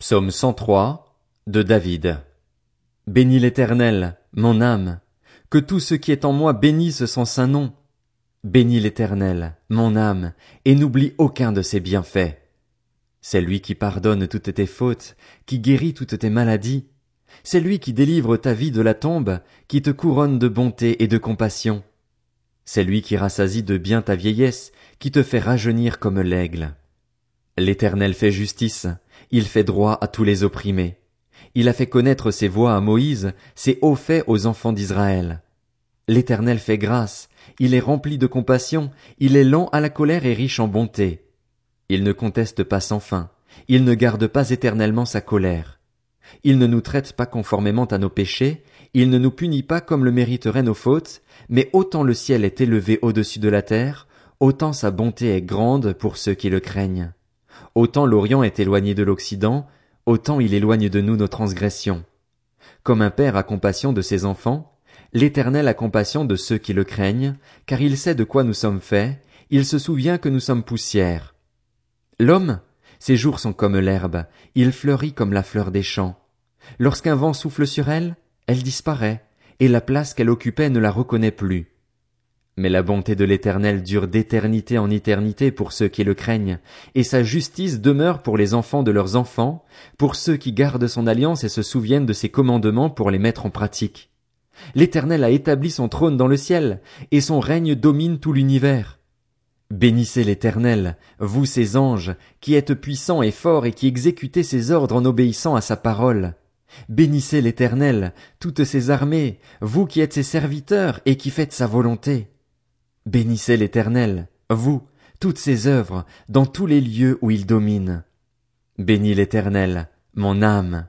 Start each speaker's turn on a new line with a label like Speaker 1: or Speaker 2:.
Speaker 1: Psaume 103 de David. Bénis l'Éternel, mon âme, que tout ce qui est en moi bénisse son saint nom. Bénis l'Éternel, mon âme, et n'oublie aucun de ses bienfaits. C'est lui qui pardonne toutes tes fautes, qui guérit toutes tes maladies. C'est lui qui délivre ta vie de la tombe, qui te couronne de bonté et de compassion. C'est lui qui rassasie de bien ta vieillesse, qui te fait rajeunir comme l'aigle. L'Éternel fait justice, il fait droit à tous les opprimés. Il a fait connaître ses voies à Moïse, ses hauts faits aux enfants d'Israël. L'Éternel fait grâce, il est rempli de compassion, il est lent à la colère et riche en bonté. Il ne conteste pas sans fin, il ne garde pas éternellement sa colère. Il ne nous traite pas conformément à nos péchés, il ne nous punit pas comme le mériteraient nos fautes, mais autant le ciel est élevé au-dessus de la terre, autant sa bonté est grande pour ceux qui le craignent. Autant l'Orient est éloigné de l'Occident, autant il éloigne de nous nos transgressions. Comme un père a compassion de ses enfants, l'Éternel a compassion de ceux qui le craignent, car il sait de quoi nous sommes faits, il se souvient que nous sommes poussière. L'homme, ses jours sont comme l'herbe, il fleurit comme la fleur des champs. Lorsqu'un vent souffle sur elle, elle disparaît, et la place qu'elle occupait ne la reconnaît plus. Mais la bonté de l'Éternel dure d'éternité en éternité pour ceux qui le craignent, et sa justice demeure pour les enfants de leurs enfants, pour ceux qui gardent son alliance et se souviennent de ses commandements pour les mettre en pratique. L'Éternel a établi son trône dans le ciel, et son règne domine tout l'univers. Bénissez l'Éternel, vous ses anges, qui êtes puissants et forts et qui exécutez ses ordres en obéissant à sa parole. Bénissez l'Éternel, toutes ses armées, vous qui êtes ses serviteurs et qui faites sa volonté. Bénissez l'Éternel, vous, toutes ses œuvres, dans tous les lieux où il domine. Bénis l'Éternel, mon âme.